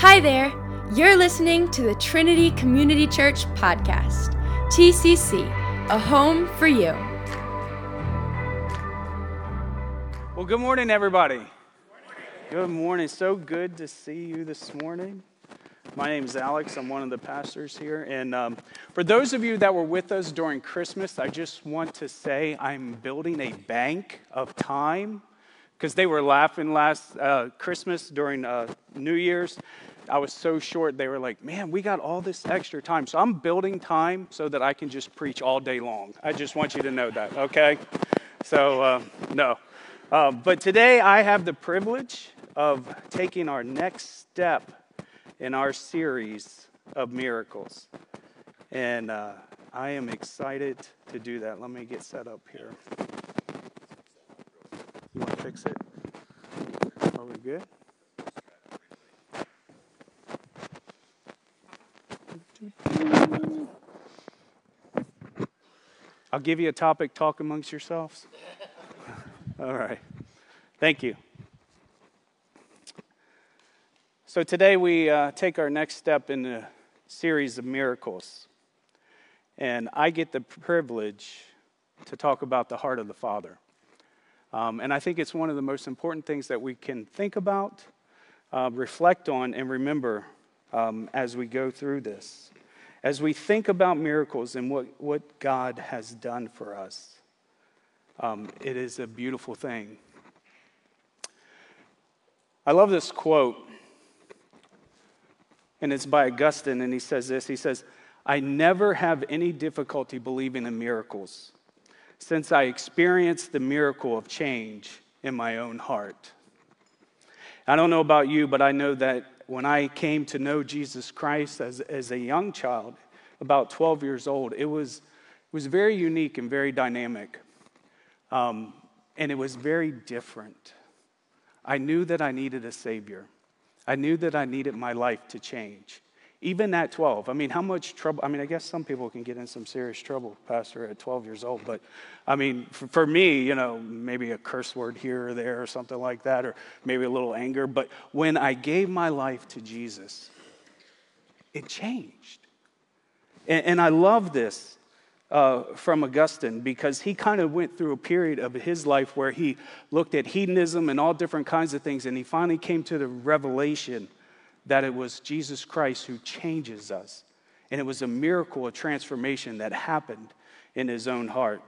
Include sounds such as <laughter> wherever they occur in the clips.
Hi there. You're listening to the Trinity Community Church podcast, TCC, a home for you. Well, good morning, everybody. Good morning. So good to see you this morning. My name is Alex. I'm one of the pastors here. And um, for those of you that were with us during Christmas, I just want to say I'm building a bank of time because they were laughing last uh, Christmas during uh, New Year's. I was so short, they were like, man, we got all this extra time. So I'm building time so that I can just preach all day long. I just want you to know that, okay? So, uh, no. Uh, but today I have the privilege of taking our next step in our series of miracles. And uh, I am excited to do that. Let me get set up here. You want to fix it? Are we good? I'll give you a topic, talk amongst yourselves. <laughs> All right. Thank you. So today we uh, take our next step in a series of miracles. And I get the privilege to talk about the heart of the Father. Um, and I think it's one of the most important things that we can think about, uh, reflect on, and remember um, as we go through this. As we think about miracles and what, what God has done for us, um, it is a beautiful thing. I love this quote, and it's by Augustine, and he says this He says, I never have any difficulty believing in miracles since I experienced the miracle of change in my own heart. I don't know about you, but I know that when I came to know Jesus Christ as, as a young child, about 12 years old, it was, it was very unique and very dynamic. Um, and it was very different. I knew that I needed a Savior. I knew that I needed my life to change. Even at 12. I mean, how much trouble? I mean, I guess some people can get in some serious trouble, Pastor, at 12 years old. But I mean, for, for, me, you know, maybe a curse word here or there or something like that, or maybe a little anger. But when I gave my life to Jesus, it changed. And, and I love this uh, from Augustine because he kind of went through a period of his life where he looked at hedonism and all different kinds of things, and he finally came to the revelation that it was Jesus Christ who changes us. And it was a miracle, a transformation that happened in his own heart.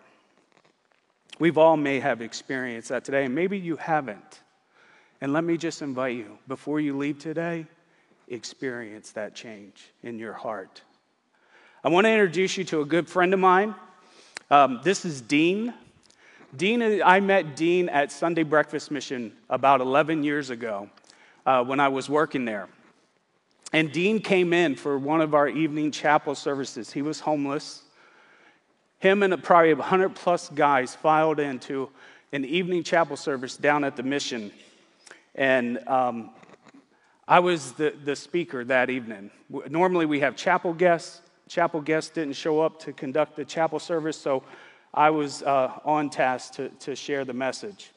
We've all may have experienced that today, and maybe you haven't. And let me just invite you, before you leave today, experience that change in your heart. I want to introduce you to a good friend of mine. Um, this is Dean. Dean, I met Dean at Sunday Breakfast Mission about 11 years ago uh, when I was working there. And Dean came in for one of our evening chapel services. He was homeless. Him and probably 100 plus guys filed into an evening chapel service down at the mission. And um, I was the, the speaker that evening. Normally we have chapel guests. Chapel guests didn't show up to conduct the chapel service, so I was uh, on task to, to share the message.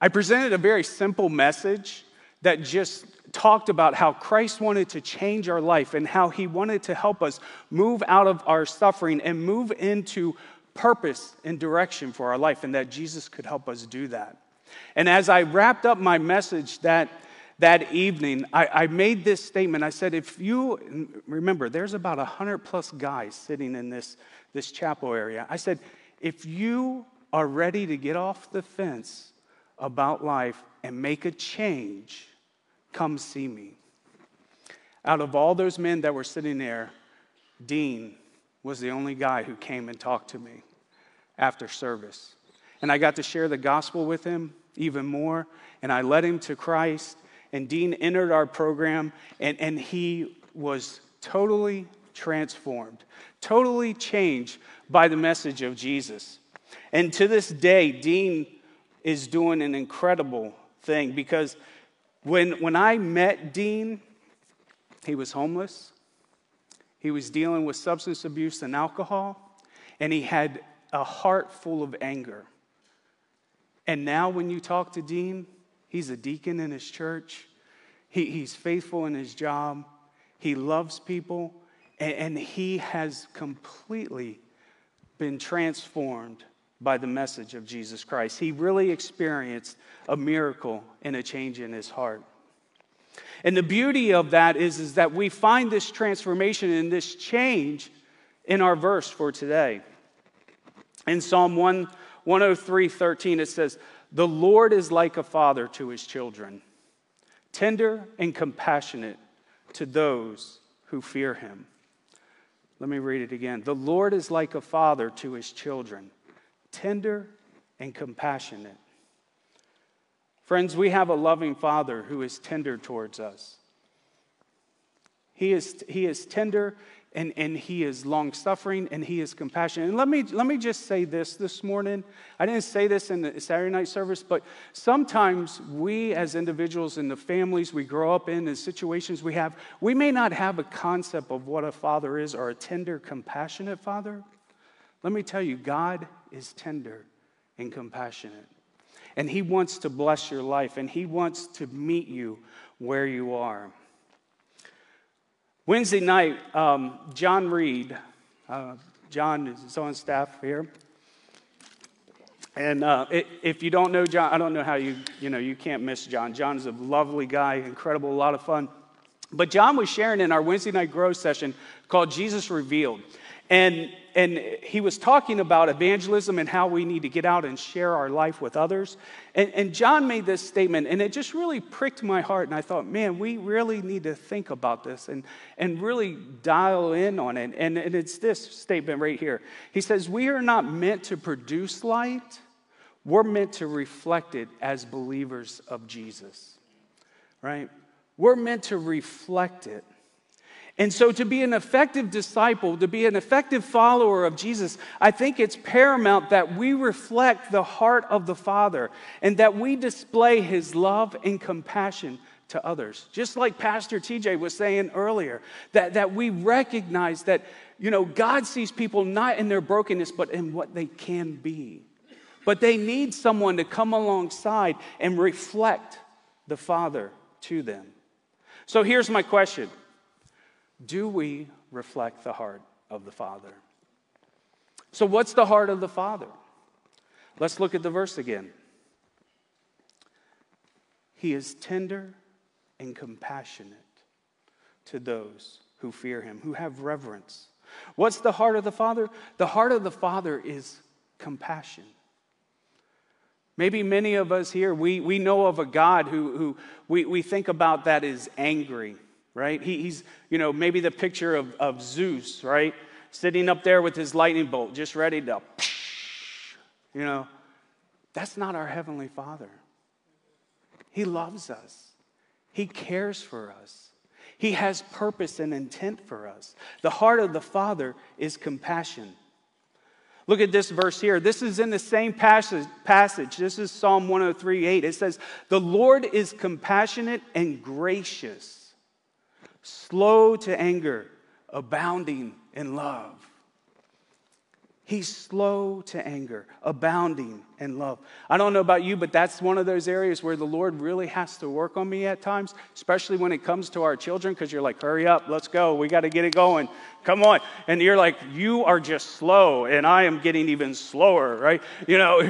I presented a very simple message that just talked about how Christ wanted to change our life and how he wanted to help us move out of our suffering and move into purpose and direction for our life, and that Jesus could help us do that. And as I wrapped up my message that, that evening, I, I made this statement. I said, if you, remember, there's about 100 plus guys sitting in this, this chapel area. I said, if you are ready to get off the fence about life and make a change, Come see me. Out of all those men that were sitting there, Dean was the only guy who came and talked to me after service. And I got to share the gospel with him even more, and I led him to Christ. And Dean entered our program, and, and he was totally transformed, totally changed by the message of Jesus. And to this day, Dean is doing an incredible thing because when, when I met Dean, he was homeless, he was dealing with substance abuse and alcohol, and he had a heart full of anger. And now, when you talk to Dean, he's a deacon in his church. He, he's faithful in his job, he loves people, and, and he has completely been transformed by the message of Jesus Christ. He really experienced a miracle and a change in his heart. And the beauty of that is, is that we find this transformation and this change in our verse for today. In Psalm 1, 103 13, it says, The Lord is like a father to his children, tender and compassionate to those who fear him. Let me read it again. The Lord is like a father to his children, tender and compassionate. Friends, we have a loving father who is tender towards us. He is, he is tender and, and he is long suffering and he is compassionate. And let me, let me just say this this morning. I didn't say this in the Saturday night service, but sometimes we as individuals in the families we grow up in, the situations we have, we may not have a concept of what a father is or a tender, compassionate father. Let me tell you, God is tender and compassionate. And he wants to bless your life and he wants to meet you where you are. Wednesday night, um, John Reed, uh, John is on staff here. And uh, it, if you don't know John, I don't know how you, you know, you can't miss John. John is a lovely guy, incredible, a lot of fun. But John was sharing in our Wednesday night growth session called Jesus Revealed. And, and he was talking about evangelism and how we need to get out and share our life with others. And, and John made this statement, and it just really pricked my heart. And I thought, man, we really need to think about this and, and really dial in on it. And, and it's this statement right here. He says, We are not meant to produce light, we're meant to reflect it as believers of Jesus, right? We're meant to reflect it. And so, to be an effective disciple, to be an effective follower of Jesus, I think it's paramount that we reflect the heart of the Father and that we display his love and compassion to others. Just like Pastor TJ was saying earlier, that, that we recognize that, you know, God sees people not in their brokenness, but in what they can be. But they need someone to come alongside and reflect the Father to them. So here's my question do we reflect the heart of the Father? So, what's the heart of the Father? Let's look at the verse again. He is tender and compassionate to those who fear him, who have reverence. What's the heart of the Father? The heart of the Father is compassion. Maybe many of us here, we, we know of a God who, who we, we think about that as angry right? He, he's, you know, maybe the picture of, of Zeus, right? Sitting up there with his lightning bolt, just ready to, you know. That's not our Heavenly Father. He loves us, He cares for us. He has purpose and intent for us. The heart of the Father is compassion. Look at this verse here. This is in the same passage. passage. This is Psalm 103 8. It says, The Lord is compassionate and gracious slow to anger, abounding in love. He's slow to anger, abounding in love. I don't know about you, but that's one of those areas where the Lord really has to work on me at times, especially when it comes to our children, because you're like, hurry up, let's go, we got to get it going, come on. And you're like, you are just slow, and I am getting even slower, right? You know,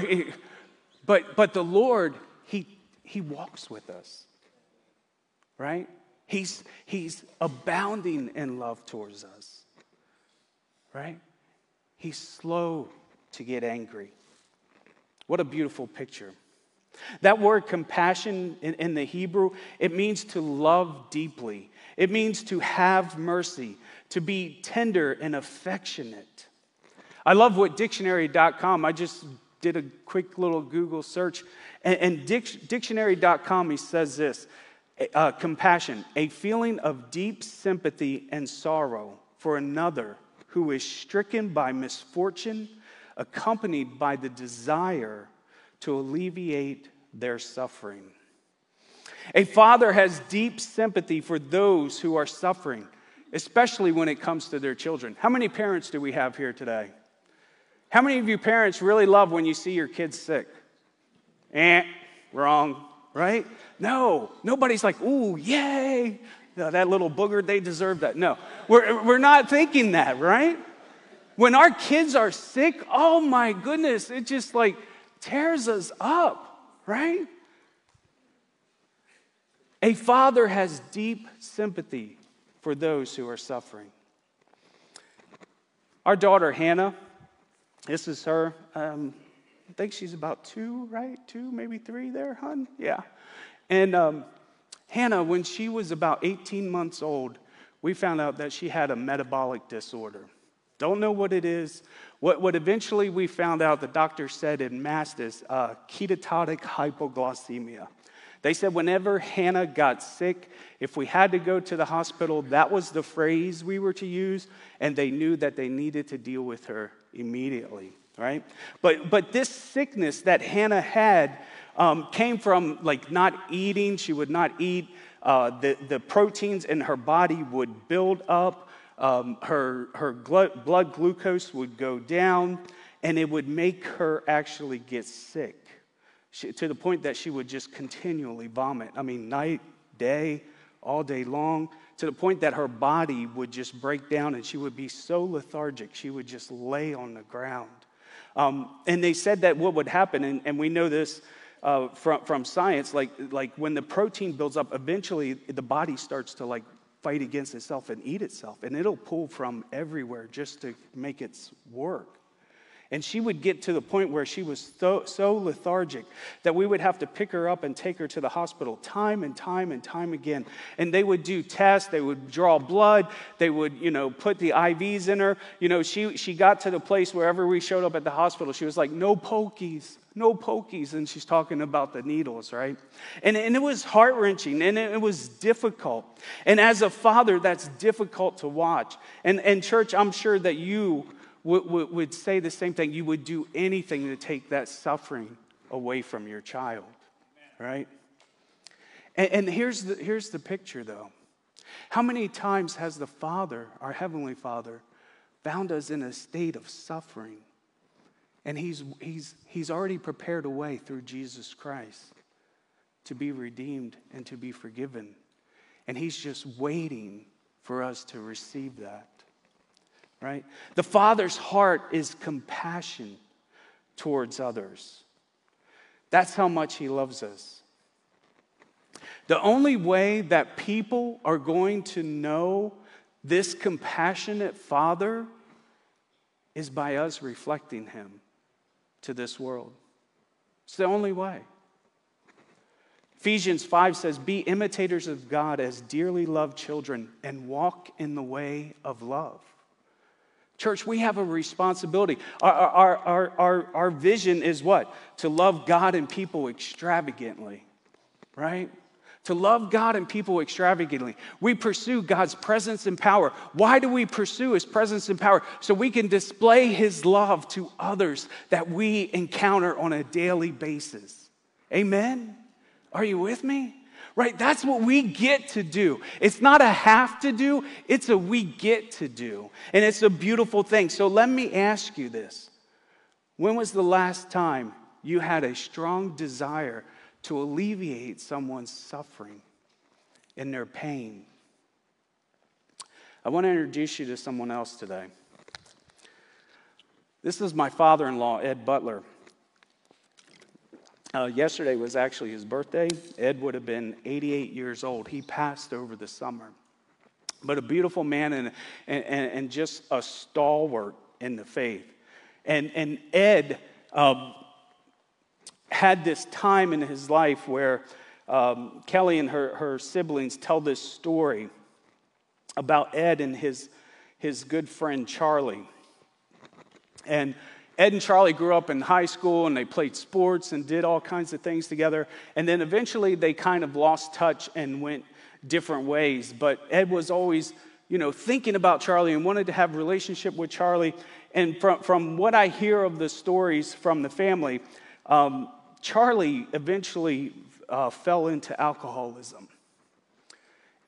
<laughs> but, but the Lord, he, he walks with us, right? He's, he's abounding in love towards us, right? He's slow to get angry. What a beautiful picture. That word compassion in, in, the Hebrew, it means to love deeply. It means to have mercy, to be tender and affectionate. I love what dictionary.com, I just did a quick little Google search, and, and dic- dictionary.com, he says this uh, compassion, a feeling of deep sympathy and sorrow for another who is stricken by misfortune, accompanied by the desire to alleviate their suffering. A father has deep sympathy for those who are suffering, especially when it comes to their children. How many parents do we have here today? How many of you parents really love when you see your kids sick? Eh, wrong. Right? No, nobody's like, ooh, yay. That little booger, they deserve that. No, we're, we're not thinking that, right? When our kids are sick, oh my goodness, it just like tears us up, right? A father has deep sympathy for those who are suffering. Our daughter, Hannah, this is her. Um, think she's about two, right? Two, maybe three there, hun? Yeah. And um, Hannah, when she was about 18 months old, we found out that she had a metabolic disorder. Don't know what it is. What, what eventually we found out, the doctor said in mass is uh, ketotic hypoglycemia. They said whenever Hannah got sick, if we had to go to the hospital, that was the phrase we were to use, and they knew that they needed to deal with her immediately, right? But, but this sickness that Hannah had um, came from like not eating. She would not eat. Uh, the, the proteins in her body would build up. Um, her her glu- blood glucose would go down, and it would make her actually get sick she, to the point that she would just continually vomit. I mean, night, day, all day long, to the point that her body would just break down and she would be so lethargic, she would just lay on the ground. Um, and they said that what would happen, and, and we know this uh, from, from science, like, like when the protein builds up, eventually the body starts to like fight against itself and eat itself, and it'll pull from everywhere just to make its work. And she would get to the point where she was so, so, lethargic that we would have to pick her up and take her to the hospital time and time and time again. And they would do tests, they would draw blood, they would, you know, put the IVs in her. You know, she, she got to the place wherever we showed up at the hospital, she was like, no pokies, no pokies. And she's talking about the needles, right? And, and it was heart wrenching and it, it was difficult. And as a father, that's difficult to watch. And, and church, I'm sure that you would, would, would say the same thing. You would do anything to take that suffering away from your child, right? And, and here's, the, here's the picture, though. How many times has the Father, our Heavenly Father, found us in a state of suffering? And he's, he's, he's already prepared a way through Jesus Christ to be redeemed and to be forgiven. And He's just waiting for us to receive that right? The Father's heart is compassion towards others. That's how much He loves us. The only way that people are going to know this compassionate Father is by us reflecting Him to this world. It's the only way. Ephesians 5 says, Be imitators of God as dearly loved children and walk in the way of love. Church, we have a responsibility. Our, our, our, our, our vision is what? To love God and people extravagantly, right? To love God and people extravagantly. We pursue God's presence and power. Why do we pursue His presence and power? So we can display His love to others that we encounter on a daily basis. Amen? Are you with me? Right? That's what we get to do. It's not a have to do, it's a we get to do. And it's a beautiful thing. So let me ask you this When was the last time you had a strong desire to alleviate someone's suffering and their pain? I want to introduce you to someone else today. This is my father in law, Ed Butler. Uh, yesterday was actually his birthday. Ed would have been 88 years old. He passed over the summer. But a beautiful man and, and, and just a stalwart in the faith. And, and Ed um, had this time in his life where um, Kelly and her, her siblings tell this story about Ed and his, his good friend Charlie. And Ed and Charlie grew up in high school and they played sports and did all kinds of things together. And then eventually they kind of lost touch and went different ways. But Ed was always, you know, thinking about Charlie and wanted to have a relationship with Charlie. And from, from what I hear of the stories from the family, um, Charlie eventually uh, fell into alcoholism.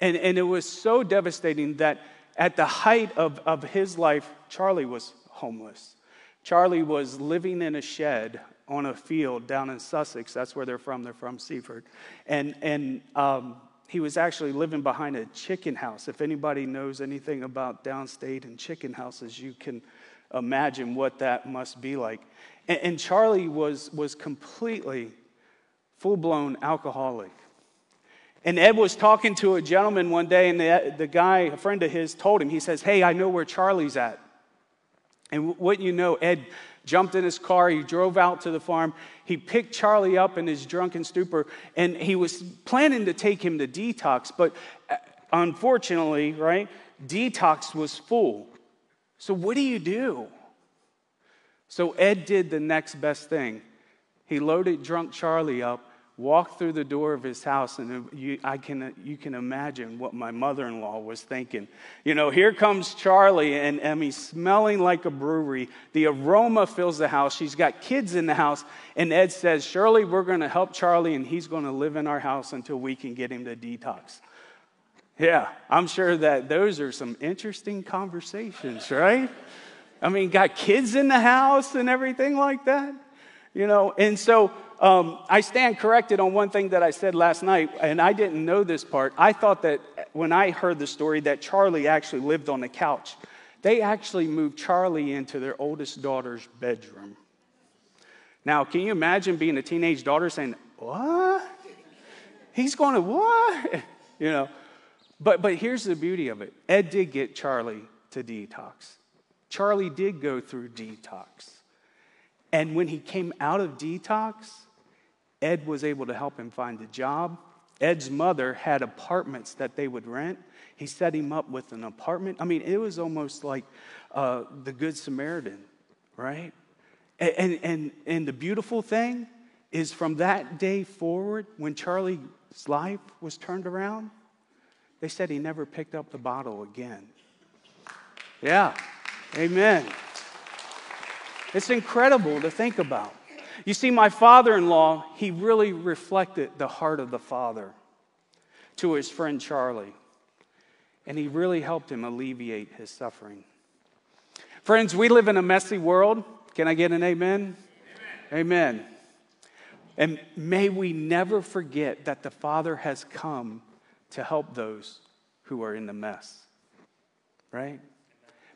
And, and it was so devastating that at the height of, of his life, Charlie was homeless. Charlie was living in a shed on a field down in Sussex. That's where they're from. They're from Seaford. And, and um, he was actually living behind a chicken house. If anybody knows anything about downstate and chicken houses, you can imagine what that must be like. And, and Charlie was, was completely full blown alcoholic. And Ed was talking to a gentleman one day, and the, the guy, a friend of his, told him, he says, Hey, I know where Charlie's at. And what you know, Ed jumped in his car, he drove out to the farm, he picked Charlie up in his drunken stupor, and he was planning to take him to detox, but uh, unfortunately, right, detox was full. So what do you do? So Ed did the next best thing. He loaded drunk Charlie up walked through the door of his house, and you, I can, you can imagine what my mother in law was thinking. You know, here comes Charlie, and Emmy smelling like a brewery. The aroma fills the house. She's got kids in the house, and Ed says, Surely we're going to help Charlie, and he's going to live in our house until we can get him to detox. Yeah, I'm sure that those are some interesting conversations, right? I mean, got kids in the house and everything like that, you know, and so um, I stand corrected on one thing that I said last night, and I didn't know this part. I thought that when I heard the story that Charlie actually lived on the couch. They actually moved Charlie into their oldest daughter's bedroom. Now, can you imagine being a teenage daughter saying, What? He's going to what? <laughs> You know. But but here's the beauty of it. Ed did get Charlie to detox. Charlie did go through detox. And when he came out of detox, Ed was able to help him find a job. Ed's mother had apartments that they would rent. He set him up with an apartment. I mean, it was almost like uh, the Good Samaritan, right? And, and, and, the beautiful thing is from that day forward, when Charlie's life was turned around, they said he never picked up the bottle again. Yeah, amen. It's incredible to think about. You see, my father in law, he really reflected the heart of the Father to his friend Charlie, and he really helped him alleviate his suffering. Friends, we live in a messy world. Can I get an amen? Amen. amen. And may we never forget that the Father has come to help those who are in the mess, right?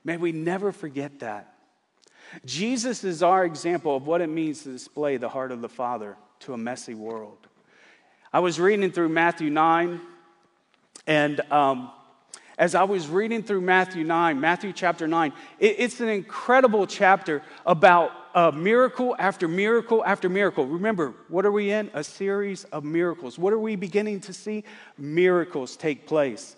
May we never forget that. Jesus is our example of what it means to display the heart of the Father to a messy world. I was reading through Matthew 9, and um, as I was reading through Matthew 9, Matthew chapter 9, it, it's an incredible chapter about uh, miracle after miracle after miracle. Remember, what are we in? A series of miracles. What are we beginning to see? Miracles take place.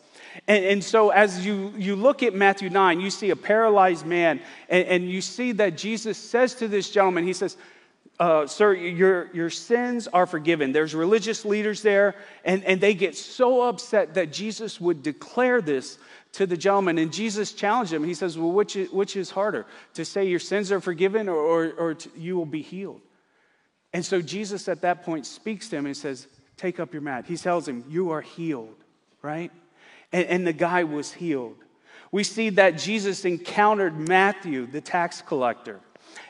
And, and, so, as you, you look at Matthew 9, you see a paralyzed man, and, and you see that Jesus says to this gentleman, He says, uh, Sir, your, your sins are forgiven. There's religious leaders there, and, and they get so upset that Jesus would declare this to the gentleman. And Jesus challenged him. He says, Well, which is, which is harder, to say your sins are forgiven or, or, or to, you will be healed? And so, Jesus at that point speaks to him and says, Take up your mat. He tells him, You are healed, right? and, and the guy was healed. We see that Jesus encountered Matthew, the tax collector.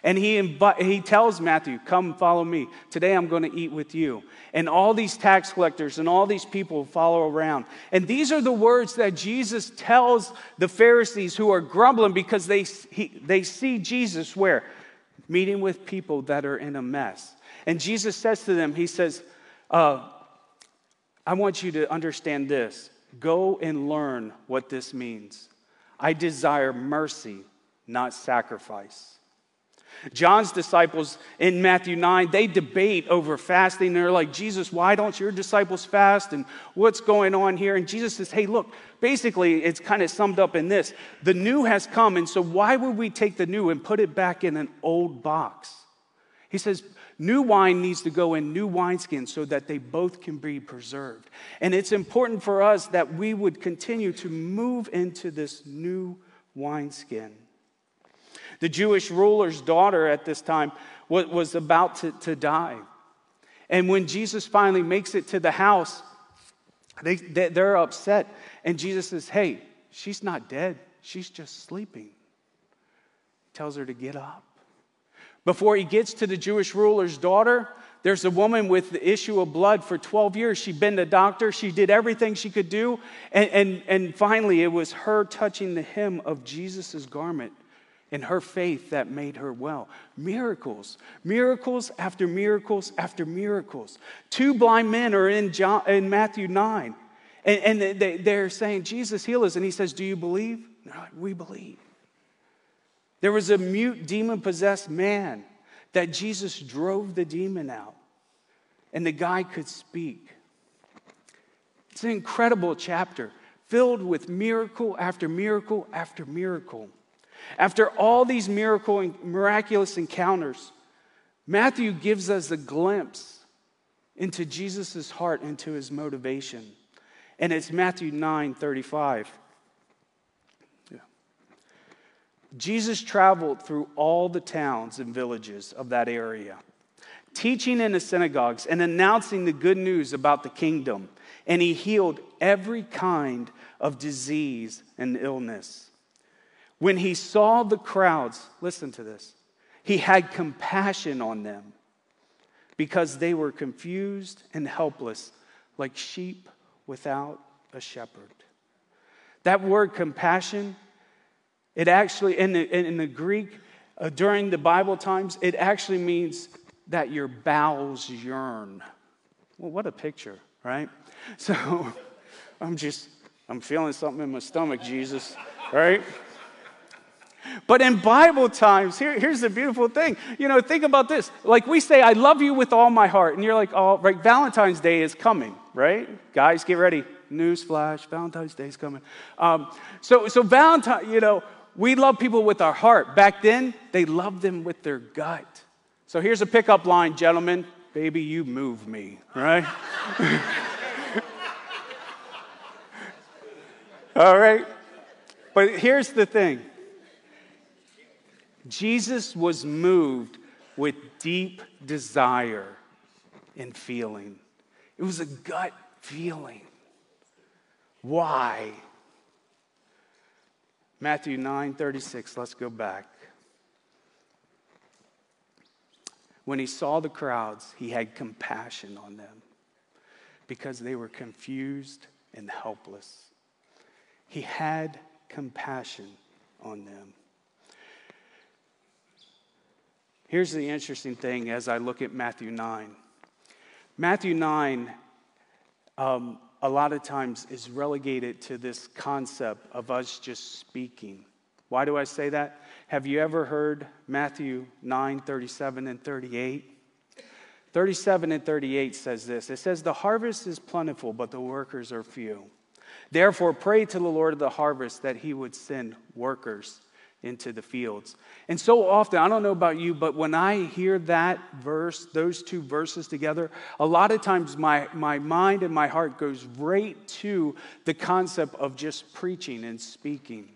And he, invi- he tells Matthew, Come follow me. Today I'm going to eat with you. And all these tax collectors and all these people follow around. And these are the words that Jesus tells the Pharisees who are grumbling because they, he, they see Jesus where? Meeting with people that are in a mess. And Jesus says to them, He says, uh, I want you to understand this. Go and learn what this means. I desire mercy, not sacrifice. John's disciples in Matthew 9, they debate over fasting. They're like, Jesus, why don't your disciples fast? And what's going on here? And Jesus says, hey, look, basically, it's kind of summed up in this the new has come. And so, why would we take the new and put it back in an old box? He says, New wine needs to go in new wineskins so that they both can be preserved. And it's important for us that we would continue to move into this new wineskin. The Jewish ruler's daughter at this time was about to, to die. And when Jesus finally makes it to the house, they, they're upset. And Jesus says, Hey, she's not dead, she's just sleeping. Tells her to get up Before he gets to the Jewish ruler's daughter, there's a woman with the issue of blood for 12 years. She'd been to doctor, she did everything she could do. And, and, and finally, it was her touching the hem of Jesus' garment and her faith that made her well. Miracles, miracles after miracles after miracles. Two blind men are in, John, in Matthew 9, and, and they, they're saying, Jesus, heal us. And he says, Do you believe? And they're like, we believe. There was a mute, demon possessed man that Jesus drove the demon out, and the guy could speak. It's an incredible chapter filled with miracle after miracle after miracle. After all these miracle and miraculous encounters, Matthew gives us a glimpse into Jesus' heart, into his motivation. And it's Matthew 9 35. Jesus traveled through all the towns and villages of that area, teaching in the synagogues and announcing the good news about the kingdom. And he healed every kind of disease and illness. When he saw the crowds, listen to this, he had compassion on them because they were confused and helpless, like sheep without a shepherd. That word compassion it actually, in the, in the Greek, uh, during the Bible times, it actually means that your bowels yearn. Well, what a picture, right? <laughs> So I'm just, I'm feeling something in my stomach, Jesus, right? But in Bible times, here, here's the beautiful thing. You know, think about this. Like we say, I love you with all my heart. And you're like, oh, right, Valentine's Day is coming, right? Guys, get ready. Newsflash, Valentine's Day is coming. Um, so, so Valentine, you know, we love people with our heart. Back then, they loved them with their gut. So here's a pickup line, gentlemen. Baby, you move me, right? <laughs> All right? But here's the thing Jesus was moved with deep desire and feeling. It was a gut feeling. Why? Matthew 9 36, let's go back. When he saw the crowds, he had compassion on them because they were confused and helpless. He had compassion on them. Here's the interesting thing as I look at Matthew 9. Matthew 9, um, a lot of times is relegated to this concept of us just speaking. Why do I say that? Have you ever heard Matthew 9 37 and 38? 37 and 38 says this It says, The harvest is plentiful, but the workers are few. Therefore, pray to the Lord of the harvest that he would send workers into the fields. And so often, I don't know about you, but when I hear that verse, those two verses together, a lot of times my, my mind and my heart goes right to the concept of just preaching and speaking.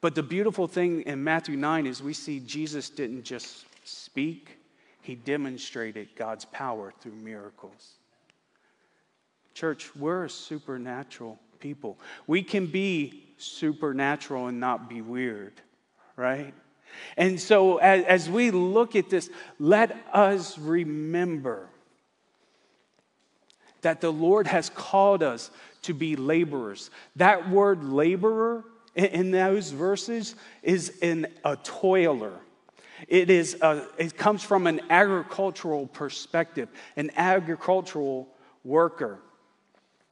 But the beautiful thing in Matthew 9 is we see Jesus didn't just speak, he demonstrated God's power through miracles. Church, we're a supernatural people. We can be supernatural and not be weird, right? And so as, as we look at this, let us remember that the Lord has called us to be laborers. That word laborer in, in those verses is in a toiler. It, is a, it comes from an agricultural perspective, an agricultural worker.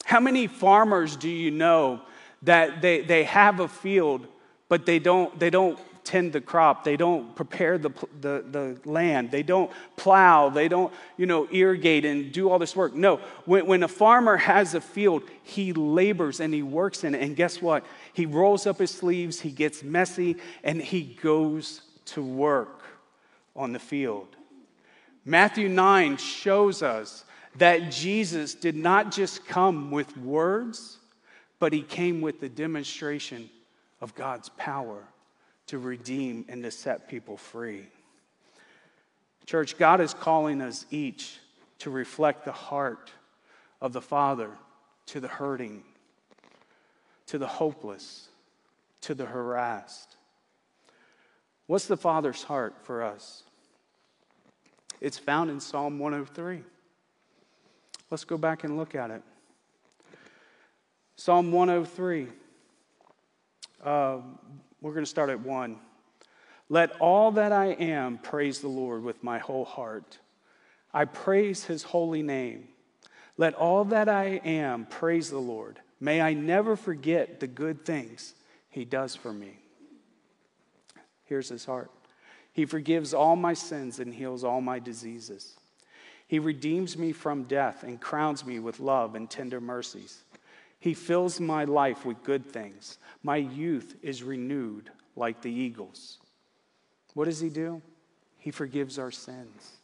How many farmers do you know that they, they have a field, but they don't, they don't tend the crop. They don't prepare the, the, the land. They don't plow. They don't, you know, irrigate and do all this work. No, when, when a farmer has a field, he labors and he works in it. And guess what? He rolls up his sleeves, he gets messy, and he goes to work on the field. Matthew 9 shows us that Jesus did not just come with words, but he came with the demonstration of God's power to redeem and to set people free. Church, God is calling us each to reflect the heart of the Father to the hurting, to the hopeless, to the harassed. What's the Father's heart for us? It's found in Psalm 103. Let's go back and look at it. Psalm 103. Uh, we're going to start at 1. Let all that I am praise the Lord with my whole heart. I praise his holy name. Let all that I am praise the Lord. May I never forget the good things he does for me. Here's his heart He forgives all my sins and heals all my diseases. He redeems me from death and crowns me with love and tender mercies. He fills my life with good things. My youth is renewed like the eagles. What does he do? He forgives our sins.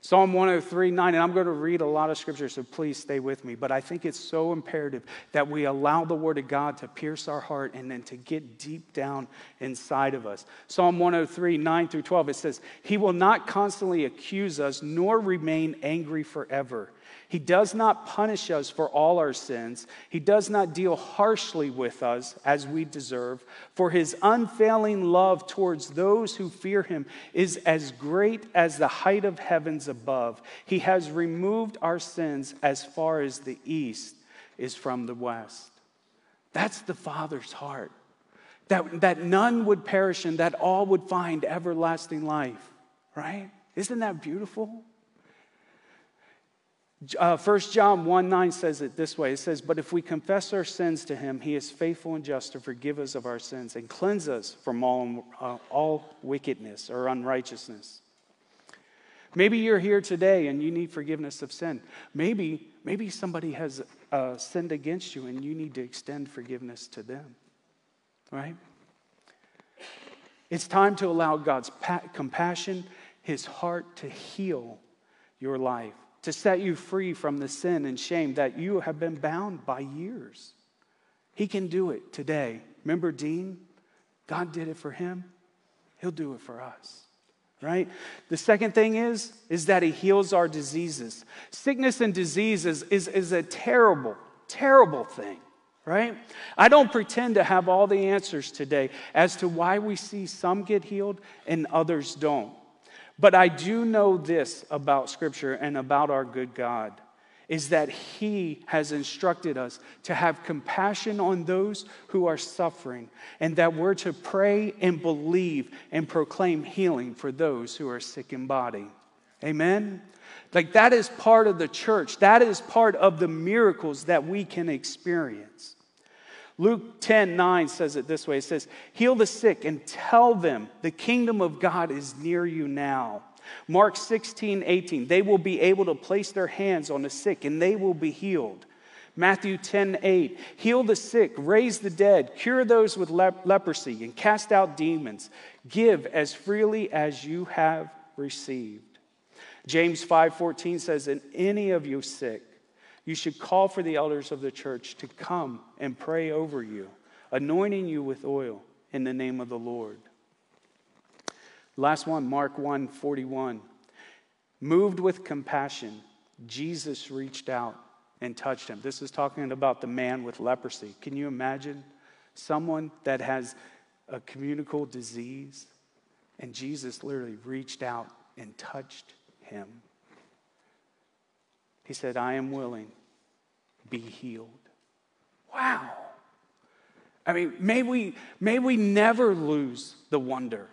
Psalm 103, 9, and I'm going to read a lot of scripture, so please stay with me. But I think it's so imperative that we allow the Word of God to pierce our heart and then to get deep down inside of us. Psalm 103, 9 through 12, it says, He will not constantly accuse us, nor remain angry forever. He does not punish us for all our sins. He does not deal harshly with us as we deserve. For his unfailing love towards those who fear him is as great as the height of heavens above. He has removed our sins as far as the east is from the west. That's the Father's heart. That, that none would perish and that all would find everlasting life, right? Isn't that beautiful? Uh, 1 John 1 9 says it this way it says, But if we confess our sins to him, he is faithful and just to forgive us of our sins and cleanse us from all, uh, all wickedness or unrighteousness. Maybe you're here today and you need forgiveness of sin. Maybe, maybe somebody has uh, sinned against you and you need to extend forgiveness to them, right? It's time to allow God's pa- compassion, his heart to heal your life to set you free from the sin and shame that you have been bound by years. He can do it today. Remember Dean? God did it for him. He'll do it for us. Right? The second thing is, is that he heals our diseases. Sickness and disease is, is, is a terrible, terrible thing right? I don't pretend to have all the answers today as to why we see some get healed and others don't. But I do know this about Scripture and about our good God is that He has instructed us to have compassion on those who are suffering, and that we're to pray and believe and proclaim healing for those who are sick in body. Amen? Like that is part of the church, that is part of the miracles that we can experience. Luke 10 9 says it this way it says, Heal the sick and tell them the kingdom of God is near you now. Mark 16 18, they will be able to place their hands on the sick and they will be healed. Matthew 10 8, heal the sick, raise the dead, cure those with lep- leprosy, and cast out demons. Give as freely as you have received. James 5 14 says, And any of you sick, you should call for the elders of the church to come and pray over you, anointing you with oil in the name of the Lord. Last one, Mark 1 41. Moved with compassion, Jesus reached out and touched him. This is talking about the man with leprosy. Can you imagine someone that has a communicable disease and Jesus literally reached out and touched him? He said, I am willing, be healed. Wow. I mean, may we, may we never lose the wonder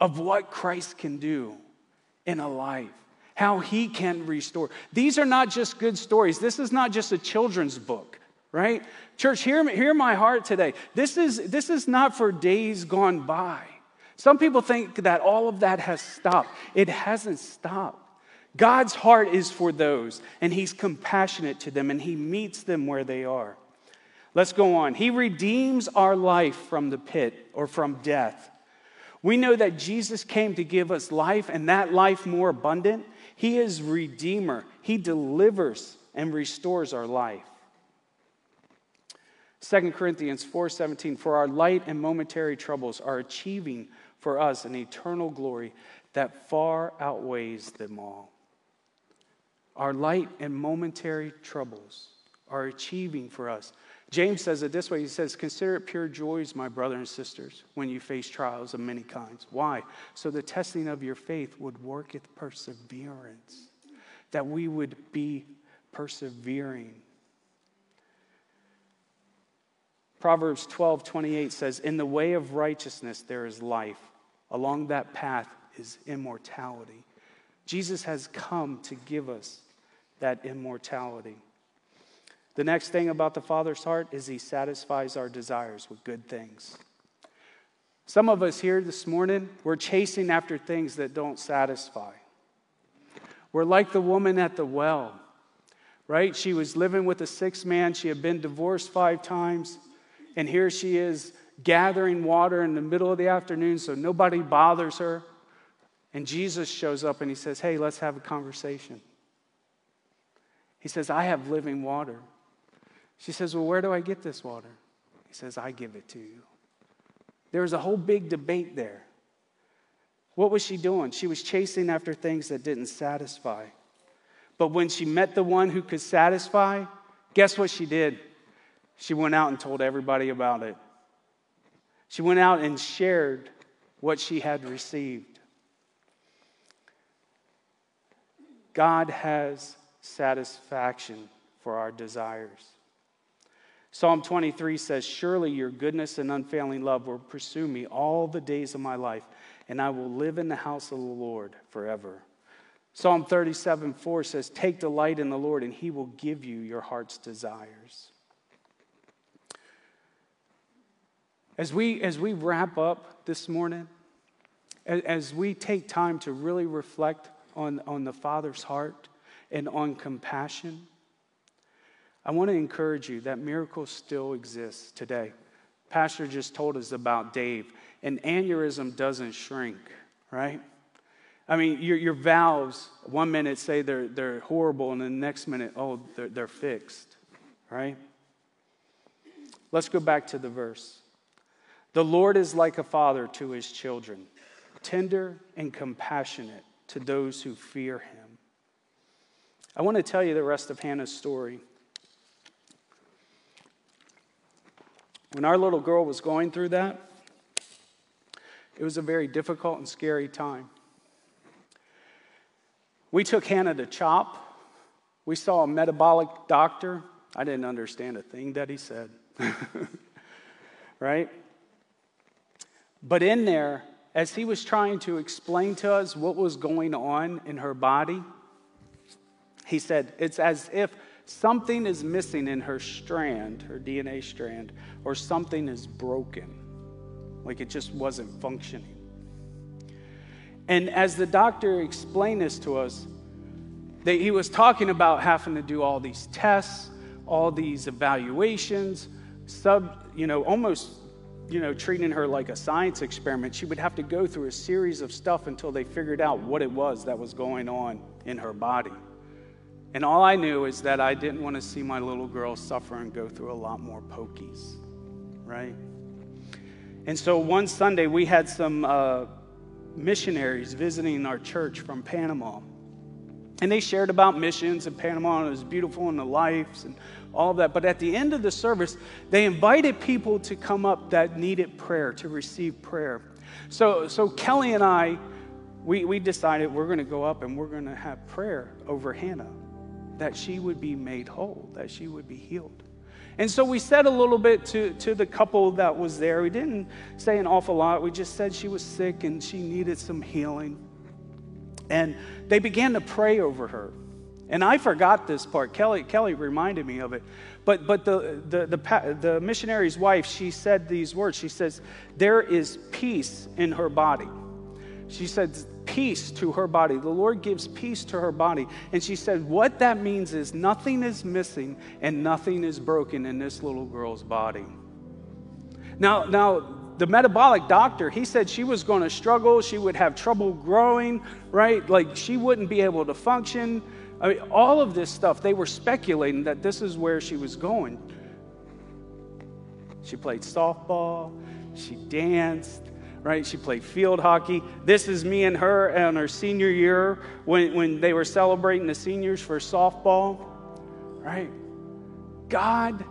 of what Christ can do in a life, how he can restore. These are not just good stories. This is not just a children's book, right? Church, hear, hear my heart today. This is, this is not for days gone by. Some people think that all of that has stopped. It hasn't stopped. God's heart is for those, and He's compassionate to them, and He meets them where they are. Let's go on. He redeems our life from the pit or from death. We know that Jesus came to give us life, and that life more abundant. He is Redeemer, He delivers and restores our life. 2 Corinthians 4:17 For our light and momentary troubles are achieving for us an eternal glory that far outweighs them all. Our light and momentary troubles are achieving for us James says it this way He says, Consider it pure joys, my brothers and sisters, when you face trials of many kinds. Why? So the testing of your faith would work with perseverance, that we would be persevering. Proverbs 12 28 says, In the way of righteousness there is life, along that path is immortality. Jesus has come to give us that immortality. The next thing about the Father's heart is He satisfies our desires with good things. Some of us here this morning, we're chasing after things that don't satisfy. We're like the woman at the well, right? She was living with a sick man, she had been divorced five times, and here she is gathering water in the middle of the afternoon so nobody bothers her. And Jesus shows up and he says, Hey, let's have a conversation. He says, I have living water. She says, Well, where do I get this water? He says, I give it to you. There was a whole big debate there. What was she doing? She was chasing after things that didn't satisfy. But when she met the one who could satisfy, guess what she did? She went out and told everybody about it. She went out and shared what she had received. God has satisfaction for our desires. Psalm 23 says, Surely your goodness and unfailing love will pursue me all the days of my life, and I will live in the house of the Lord forever. Psalm 37 4 says, Take delight in the Lord, and he will give you your heart's desires. As we, as we wrap up this morning, as we take time to really reflect on, on the Father's heart and on compassion, I want to encourage you that miracles still exist today. Pastor just told us about Dave. An aneurysm doesn't shrink, right? I mean, your, your valves, one minute say they're, they're horrible, and the next minute, oh, they're, they're fixed, right? Let's go back to the verse. The Lord is like a father to his children, tender and compassionate to those who fear him. I want to tell you the rest of Hannah's story. When our little girl was going through that, it was a very difficult and scary time. We took Hannah to CHOP. We saw a metabolic doctor. I didn't understand a thing that he said. <laughs> right? But in there, as he was trying to explain to us what was going on in her body, he said, It's as if something is missing in her strand, her DNA strand, or something is broken, like it just wasn't functioning. And as the doctor explained this to us, that he was talking about having to do all these tests, all these evaluations, sub, you know, almost, you know, treating her like a science experiment. She would have to go through a series of stuff until they figured out what it was that was going on in her body. And all I knew is that I didn't want to see my little girl suffer and go through a lot more pokies, right? And so one Sunday, we had some uh, missionaries visiting our church from Panama. And they shared about missions in Panama, and it was beautiful, and the lives, and all of that. But at the end of the service, they invited people to come up that needed prayer, to receive prayer. So, so Kelly and I, we, we decided we're going to go up and we're going to have prayer over Hannah that she would be made whole, that she would be healed. And so we said a little bit to, to the couple that was there. We didn't say an awful lot. We just said she was sick and she needed some healing. And they began to pray over her. And I forgot this part. Kelly, Kelly reminded me of it. But, but the, the, the, the missionary's wife, she said these words. She says, There is peace in her body. She said, peace to her body. The Lord gives peace to her body. And she said, What that means is nothing is missing and nothing is broken in this little girl's body. Now, now, the metabolic doctor, he said she was going to struggle. She would have trouble growing, right? Like she wouldn't be able to function. I mean, all of this stuff, they were speculating that this is where she was going. She played softball, she danced, right? She played field hockey. This is me and her on her senior year when, when they were celebrating the seniors for softball, right? God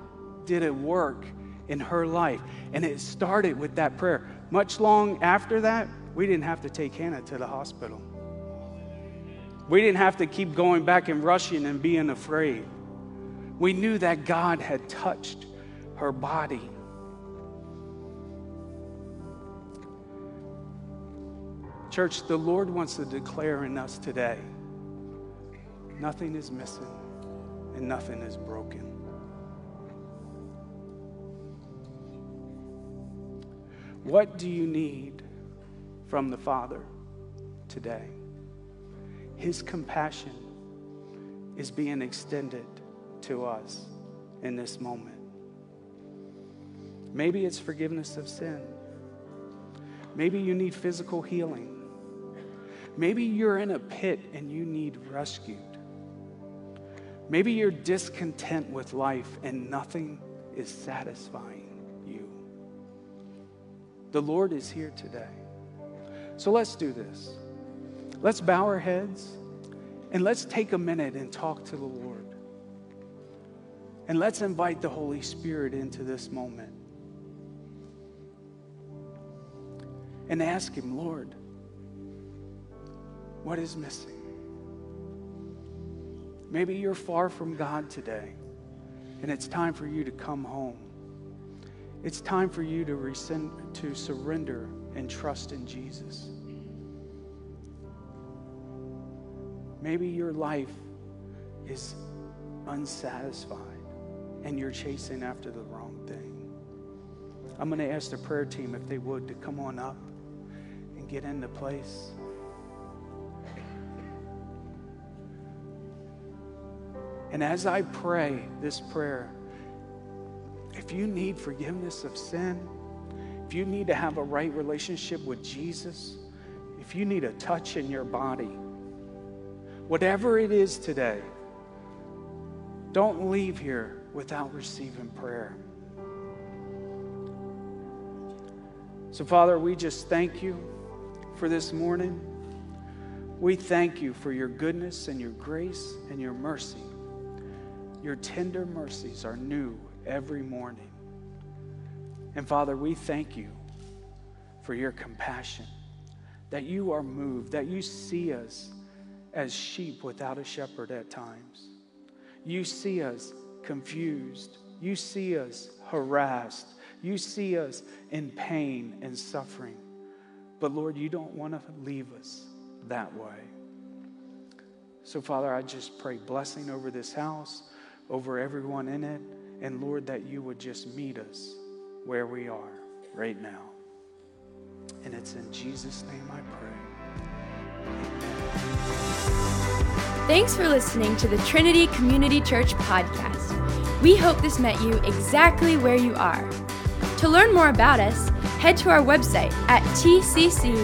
did a work in her life. And it started with that prayer. Much long after that, we didn't have to take Hannah to the hospital. We didn't have to keep going back and rushing and being afraid. We knew that God had touched her body. Church, the Lord wants to declare in us today nothing is missing and nothing is broken. What do you need from the Father today? His compassion is being extended to us in this moment. Maybe it's forgiveness of sin. Maybe you need physical healing. Maybe you're in a pit and you need rescued. Maybe you're discontent with life and nothing is satisfying you. The Lord is here today. So let's do this. Let's bow our heads and let's take a minute and talk to the Lord. And let's invite the Holy Spirit into this moment. And ask Him, Lord, what is missing? Maybe you're far from God today, and it's time for you to come home. It's time for you to, rescind, to surrender and trust in Jesus. Maybe your life is unsatisfied and you're chasing after the wrong thing. I'm going to ask the prayer team if they would to come on up and get into place. And as I pray this prayer, if you need forgiveness of sin, if you need to have a right relationship with Jesus, if you need a touch in your body, whatever it is today, don't leave here without receiving prayer. So, Father, we just thank you for this morning. We thank you for your goodness and your grace and your mercy. Your tender mercies are new every morning. And Father, we thank you for your compassion, that you are moved, that you see us as sheep without a shepherd at times. You see us confused. You see us harassed. You see us in pain and suffering. But Lord, you don't want to leave us that way. So, Father, I just pray blessing over this house over everyone in it. And Lord, that you would just meet us where we are right now. And it's in Jesus' name I pray. Thanks for listening to the Trinity Community Church podcast. We hope this met you exactly where you are. To learn more about us, head to our website at tccde.com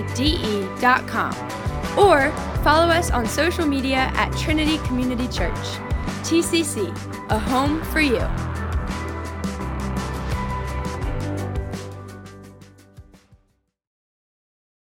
or follow us on social media at Trinity Community Church. TCC, a home for you.